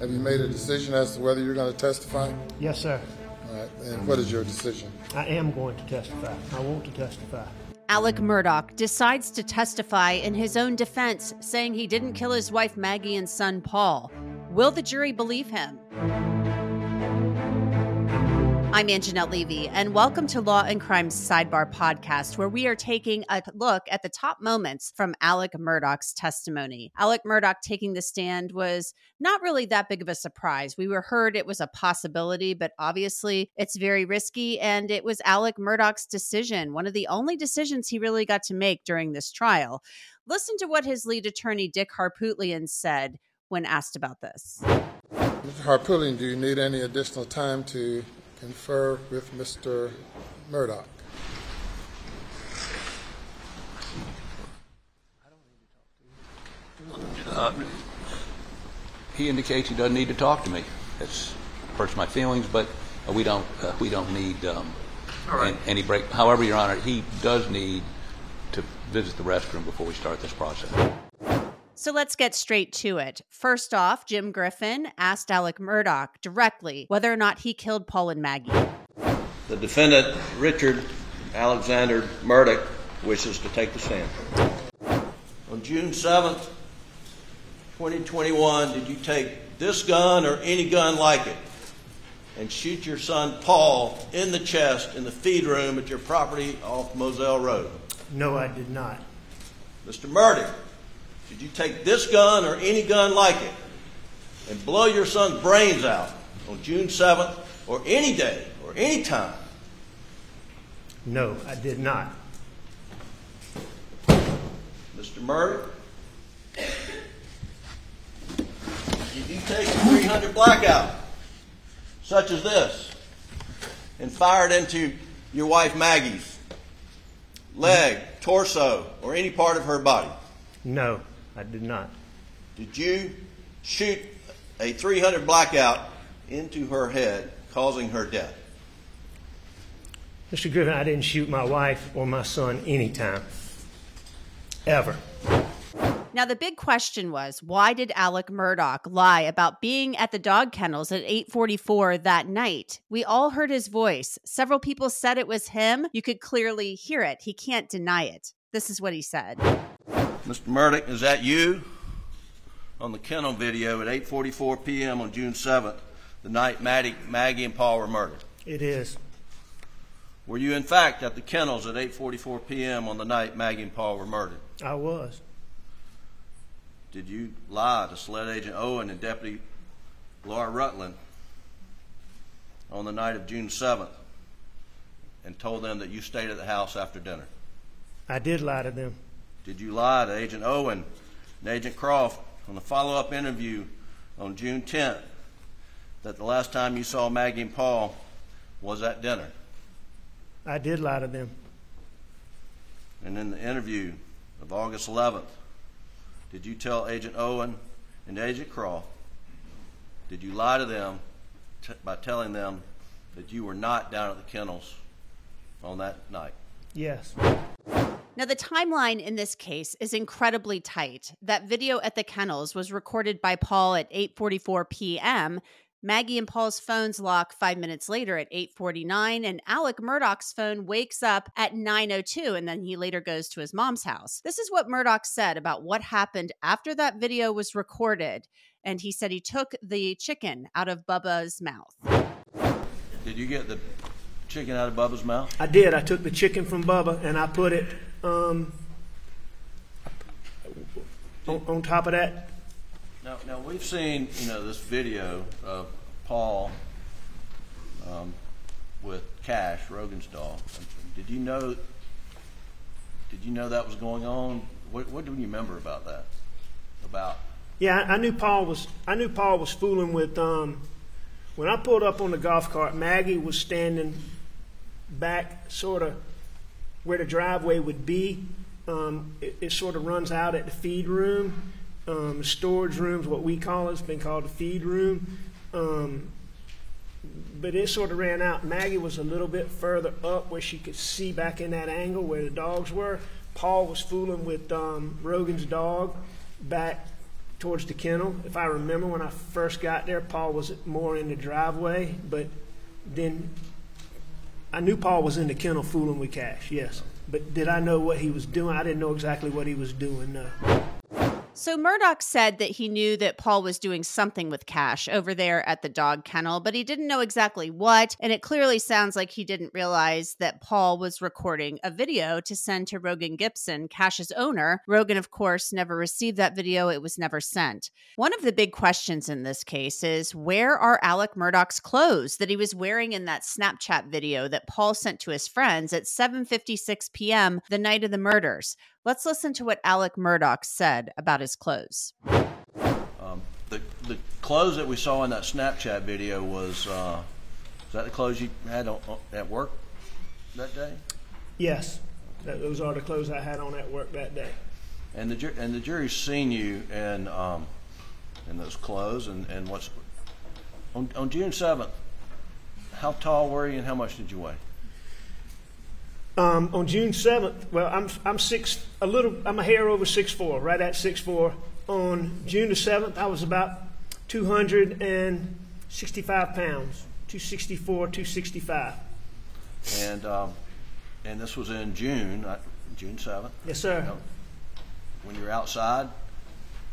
Have you made a decision as to whether you're going to testify? Yes, sir. All right. And what is your decision? I am going to testify. I want to testify. Alex Murdaugh decides to testify in his own defense, saying he didn't kill his wife Maggie and son Paul. Will the jury believe him? I'm Angenette Levy, and welcome to Law and Crime's Sidebar podcast, where we are taking a look at the top moments from Alex Murdaugh's testimony. Alex Murdaugh taking the stand was not really that big of a surprise. We were heard it was a possibility, but obviously it's very risky, and it was Alex Murdaugh's decision, one of the only decisions he really got to make during this trial. Listen to what his lead attorney, Dick Harpootlian, said when asked about this. Mr. Harpootlian, do you need any additional time to confer with Mr. Murdaugh? Uh, he indicates he doesn't need to talk to me. It hurts my feelings, but uh, we don't uh, we don't need um, an- any break. However, Your Honor, he does need to visit the restroom before we start this process. So let's get straight to it. First off, Jim Griffin asked Alex Murdaugh directly whether or not he killed Paul and Maggie. The defendant, Richard Alexander Murdaugh, wishes to take the stand. On June 7th, 2021, did you take this gun or any gun like it and shoot your son Paul in the chest in the feed room at your property off Moselle Road? No, I did not. Mr. Murdaugh, did you take this gun or any gun like it and blow your son's brains out on June 7th or any day or any time? No, I did not. Mr. Murdaugh, did you take a 300 blackout, such as this, and fire it into your wife Maggie's leg, torso, or any part of her body? No, I did not. Did you shoot a 300 blackout into her head, causing her death? Mr. Griffin, I didn't shoot my wife or my son anytime. Ever. Now, the big question was why did Alex Murdaugh lie about being at the dog kennels at 844 that night? We all heard his voice. Several people said it was him. You could clearly hear it. He can't deny it. This is what he said. Mr. Murdaugh, is that you? On the kennel video at 8:44 p.m. on June 7th, the night Maddie, Maggie and Paul were murdered. It is. Were you in fact at the kennels at 8:44 p.m. on the night Maggie and Paul were murdered? I was. Did you lie to SLED Agent Owen and Deputy Laura Rutland on the night of June 7th and told them that you stayed at the house after dinner? I did lie to them. Did you lie to Agent Owen and Agent Croft on the follow-up interview on June 10th that the last time you saw Maggie and Paul was at dinner? I did lie to them. And in the interview of August 11th, did you tell Agent Owen and Agent Croft, did you lie to them t- by telling them that you were not down at the kennels on that night? Yes. Now, the timeline in this case is incredibly tight. That video at the kennels was recorded by Paul at 8:44 p.m. Maggie and Paul's phones lock five minutes later at 8:49, and Alex Murdaugh's phone wakes up at 9:02, and then he later goes to his mom's house. This is what Murdaugh said about what happened after that video was recorded and he said he took the chicken out of Bubba's mouth. Did you get the chicken out of Bubba's mouth? I did. I took the chicken from Bubba and I put it um, on, on top of that. Now, now we've seen, you know, this video of Paul um, with Cash, Rogan's dog. Did you know? Did you know that was going on? What, what do you remember about that? About Yeah, I, I knew Paul was. I knew Paul was fooling with. Um, when I pulled up on the golf cart, Maggie was standing back, sort of where the driveway would be. Um, it, it sort of runs out at the feed room. Um, storage room's what we call it. It's been called the feed room. Um, but it sort of ran out. Maggie was a little bit further up where she could see back in that angle where the dogs were. Paul was fooling with um, Rogan's dog back towards the kennel. If I remember when I first got there, Paul was more in the driveway, but then I knew Paul was in the kennel fooling with Cash, yes. But did I know what he was doing? I didn't know exactly what he was doing, no. So Murdaugh said that he knew that Paul was doing something with Cash over there at the dog kennel, but he didn't know exactly what. And it clearly sounds like he didn't realize that Paul was recording a video to send to Rogan Gibson, Cash's owner. Rogan, of course, never received that video. It was never sent. One of the big questions in this case is where are Alex Murdaugh's clothes that he was wearing in that Snapchat video that Paul sent to his friends at 7:56 p.m. the night of the murders? Let's listen to what Alex Murdaugh said about his clothes. um, the the clothes that we saw in that Snapchat video was uh, is that the clothes you had on, on, at work that day? Yes, that, those are the clothes I had on at work that day. And the ju- and the jury's seen you in um, in those clothes and, and what's on, on June seventh. How tall were you and how much did you weigh? Um, on June seventh, well, I'm I'm six a little I'm a hair over six four, right at six four. On June the seventh, I was about two hundred and sixty five pounds, 264, 265. And um, and this was in June, uh, June seventh. Yes, sir. When you're outside,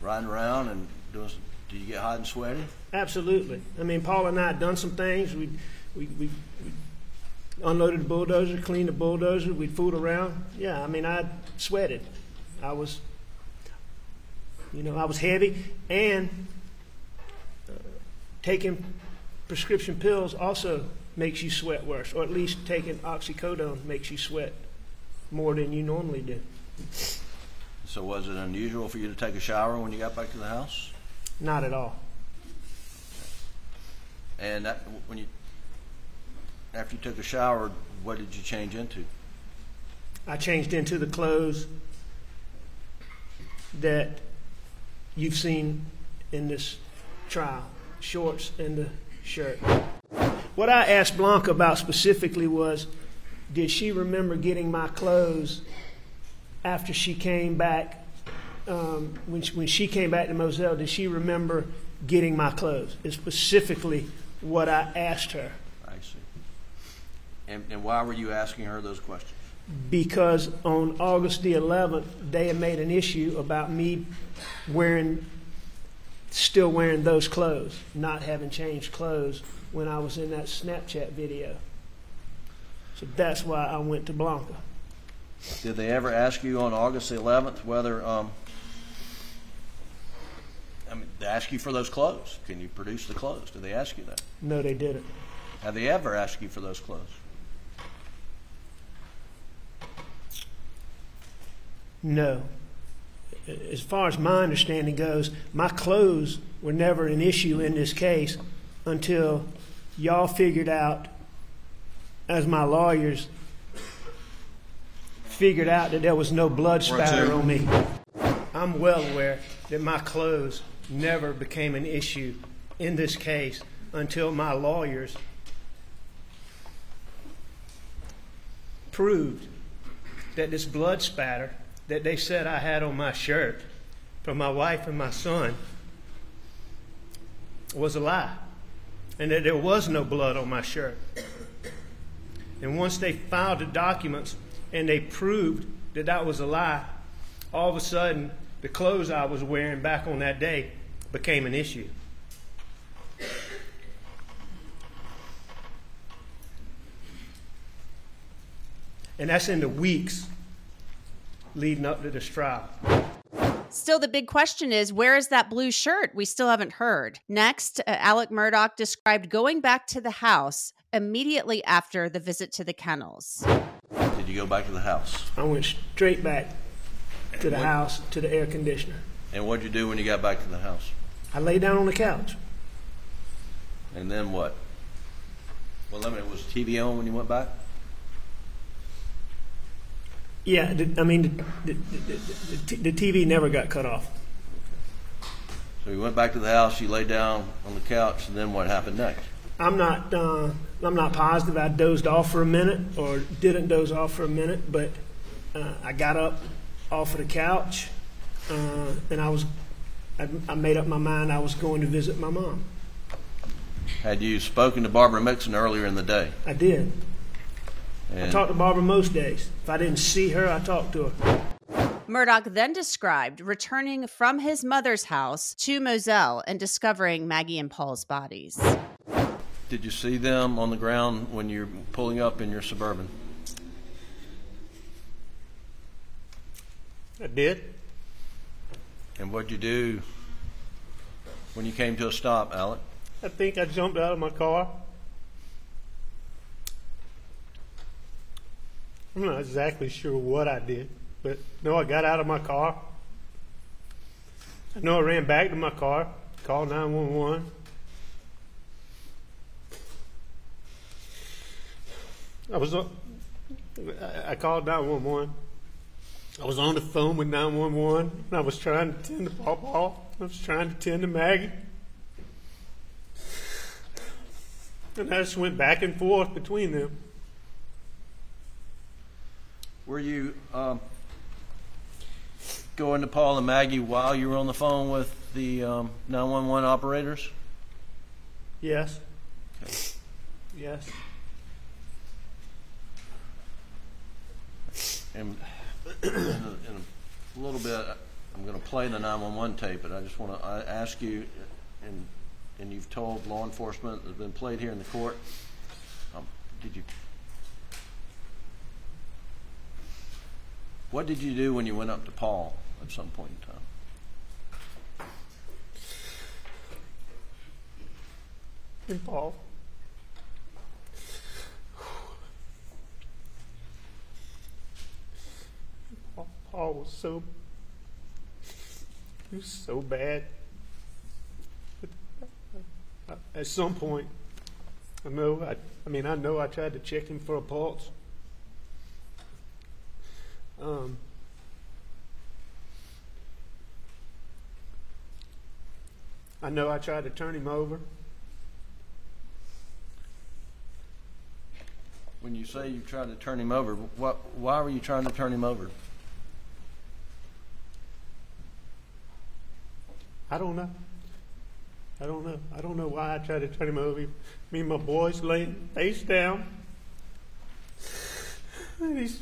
riding around and doing, some, do you get hot and sweaty? Absolutely. I mean, Paul and I had done some things. We we we. we unloaded the bulldozer, cleaned the bulldozer, we'd fooled around. Yeah, I mean, I sweated. I was, you know, I was heavy, and uh, taking prescription pills also makes you sweat worse, or at least taking oxycodone makes you sweat more than you normally do. So, was it unusual for you to take a shower when you got back to the house? Not at all. And that, when you after you took a shower, what did you change into? I changed into the clothes that you've seen in this trial shorts and the shirt. What I asked Blanca about specifically was did she remember getting my clothes after she came back? Um, when, she, when she came back to Moselle, did she remember getting my clothes? Is specifically what I asked her. I see. And, and why were you asking her those questions? Because on August the 11th, they had made an issue about me wearing, still wearing those clothes, not having changed clothes when I was in that Snapchat video. So that's why I went to Blanca. Did they ever ask you on August the 11th whether, um, I mean, they ask you for those clothes? Can you produce the clothes? Did they ask you that? No, they didn't. Have they ever asked you for those clothes? No. As far as my understanding goes, my clothes were never an issue in this case until y'all figured out, as my lawyers figured out that there was no blood spatter on me. I'm well aware that my clothes never became an issue in this case until my lawyers proved that this blood spatter that they said I had on my shirt from my wife and my son was a lie, and that there was no blood on my shirt. And once they filed the documents and they proved that that was a lie, all of a sudden the clothes I was wearing back on that day became an issue. And that's in the weeks leading up to this trial. Still, the big question is where is that blue shirt? We still haven't heard. Next, uh, Alex Murdaugh described going back to the house immediately after the visit to the kennels. Did you go back to the house? I went straight back to the house to the air conditioner. And what'd you do when you got back to the house? I lay down on the couch. And then what? Well, let me, was TV on when you went back? Yeah, I mean, the, the, the, the TV never got cut off. So you went back to the house, you lay down on the couch, and then what happened next? I'm not, uh, I'm not positive. I dozed off for a minute or didn't doze off for a minute, but uh, I got up off of the couch, uh, and I was, I, I made up my mind I was going to visit my mom. Had you spoken to Barbara Mixon earlier in the day? I did. I And talked to Barbara most days. If I didn't see her, I talked to her. Murdaugh then described returning from his mother's house to Moselle and discovering Maggie and Paul's bodies. did you see them on the ground when you're pulling up in your Suburban? I did. And what'd you do when you came to a stop, Alec? I think I jumped out of my car. I'm not exactly sure what I did, but no, I got out of my car. I know I ran back to my car, called 911. I was on, I- called 911. I was on the phone with 911 and I was trying to tend to Paw Paul, I was trying to tend to Maggie. And I just went back and forth between them. Were you um, going to Paul and Maggie while you were on the phone with the um, 911 operators? Yes. Yes. And in a, in a little bit, I'm going to play the 911 tape, but I just want to ask you, and and you've told law enforcement that's been played here in the court. Um, did you? What did you do when you went up to Paul at some point in time? Paul. Paul, Paul was so. He was so bad. At some point, I know. I, I mean, I know. I tried to check him for a pulse. Um, I know. I tried to turn him over. When you say you tried to turn him over, what? Why were you trying to turn him over? I don't know. I don't know. I don't know why I tried to turn him over. Me and my boys laying face down. And he's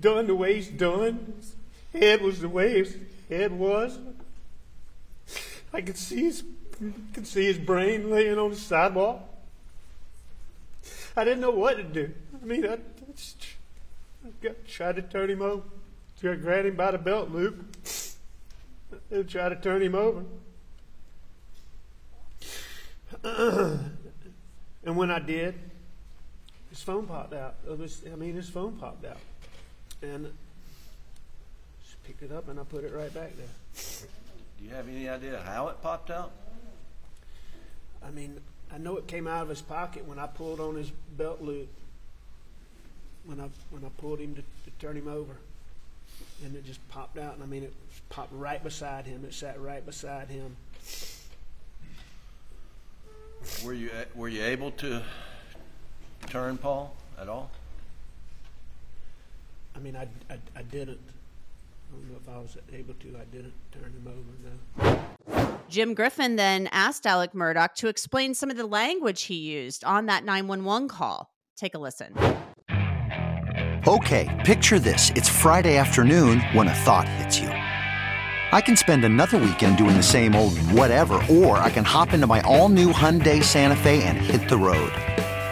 done the way he's done. His head was the way his head was. I could see his, could see his brain laying on the sidewalk. I didn't know what to do. I mean, I, I just I got, tried to turn him over. Tried to grab him by the belt loop. And try to turn him over. and when I did, his phone popped out. I mean, his phone popped out. And just picked it up and I put it right back there. Do you have any idea how it popped out? I mean, I know it came out of his pocket when I pulled on his belt loop. When I when I pulled him to, to turn him over, and it just popped out. And I mean, it popped right beside him. It sat right beside him. Were you were you able to turn Paul at all? I mean, I, I, I didn't. I don't know if I was able to. I didn't turn him over. No. Jim Griffin then asked Alex Murdaugh to explain some of the language he used on that 911 call. Take a listen. Okay, picture this. It's Friday afternoon when a thought hits you. I can spend another weekend doing the same old whatever, or I can hop into my all-new Hyundai Santa Fe and hit the road.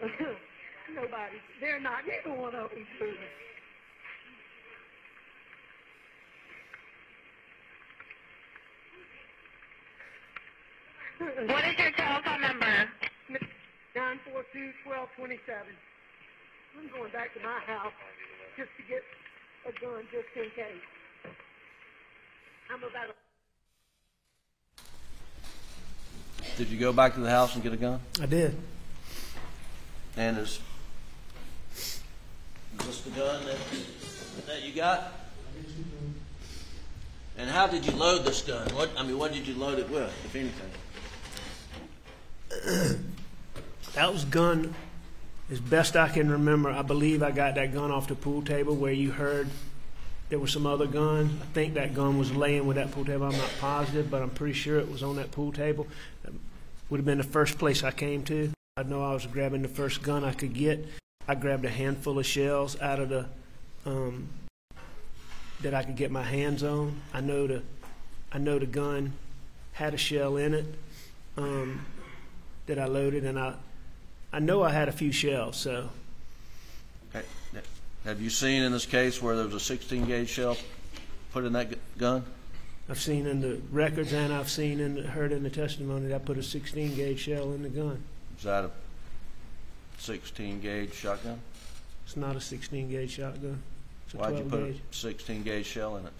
Nobody. They're not. Neither one of them's moving. What is your telephone number? 942 1227. I'm going back to my house just to get a gun just in case. I'm about a Did you go back to the house and get a gun? I did. And is, is this the gun that, that you got? And how did you load this gun? What I mean, what did you load it with, if anything? That was gun, as best I can remember. I believe I got that gun off the pool table where you heard there was some other gun. I think that gun was laying with that pool table. I'm not positive, but I'm pretty sure it was on that pool table. That would have been the first place I came to. I know I was grabbing the first gun I could get. I grabbed a handful of shells out of the um, that I could get my hands on. I know the I know the gun had a shell in it um, that I loaded, and I I know I had a few shells. So Okay. Have you seen in this case where there was a 16 gauge shell put in that gun? I've seen in the records and I've seen and heard in the testimony that I put a 16 gauge shell in the gun. Is that a 16 gauge shotgun? It's not a 16 gauge shotgun. It's a Why'd you 12 put gauge. a 16 gauge shell in it?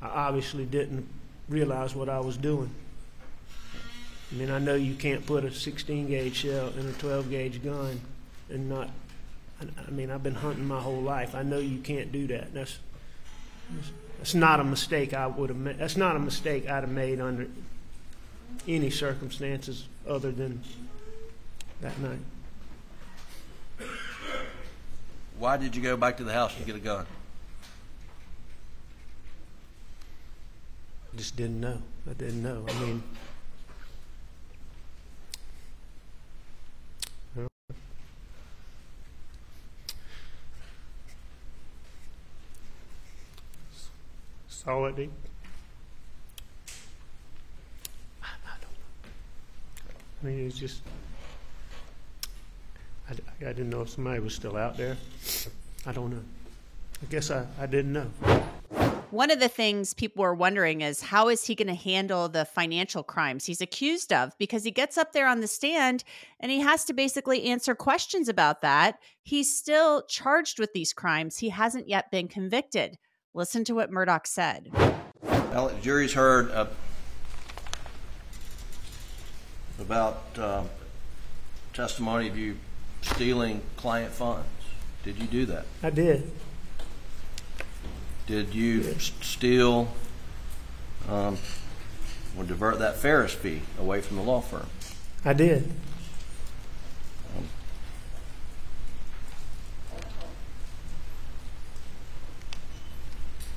I obviously didn't realize what I was doing. I mean, I know you can't put a 16 gauge shell in a 12 gauge gun and not. I- I mean, I've been hunting my whole life. I know you can't do that. That's that's not a mistake I would have made. That's not a mistake I'd have made under any circumstances other than that night. Why did you go back to the house and get a gun? I just didn't know. I didn't know. I mean, well, saw it. He, I, I don't know. I mean, it's just. I, d- I didn't know if somebody was still out there. I don't know. I guess I, I didn't know. One of the things people are wondering is how is he going to handle the financial crimes he's accused of? Because he gets up there on the stand and he has to basically answer questions about that. He's still charged with these crimes. He hasn't yet been convicted. Listen to what Murdaugh said. Well, the jury's heard uh, about um, testimony of you stealing client funds. Did you do that? I did. Did you steal um, or divert that Farris fee away from the law firm? I did.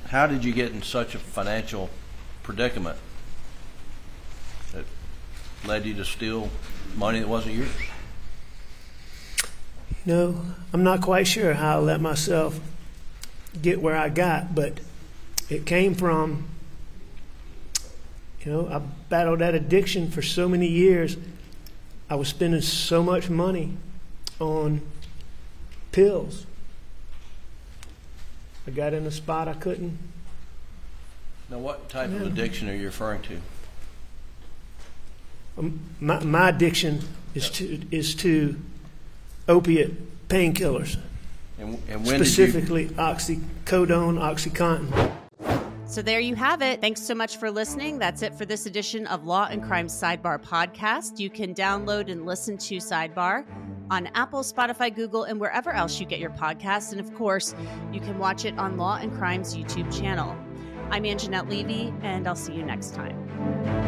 How did you get in such a financial predicament that led you to steal money that wasn't yours? You know, I'm not quite sure how I let myself get where I got, but it came from, you know, I battled that addiction for so many years. I was spending so much money on pills. I got in a spot I couldn't. Now, what type of addiction are you referring to? Um, My, my addiction is to is to opiate painkillers, And, and when did you? specifically oxycodone, OxyContin. So there you have it. Thanks so much for listening. That's it for this edition of Law and Crime Sidebar podcast. You can download and listen to Sidebar on Apple, Spotify, Google, and wherever else you get your podcasts. And of course, you can watch it on Law and Crime's YouTube channel. I'm Angenette Levy, and I'll see you next time.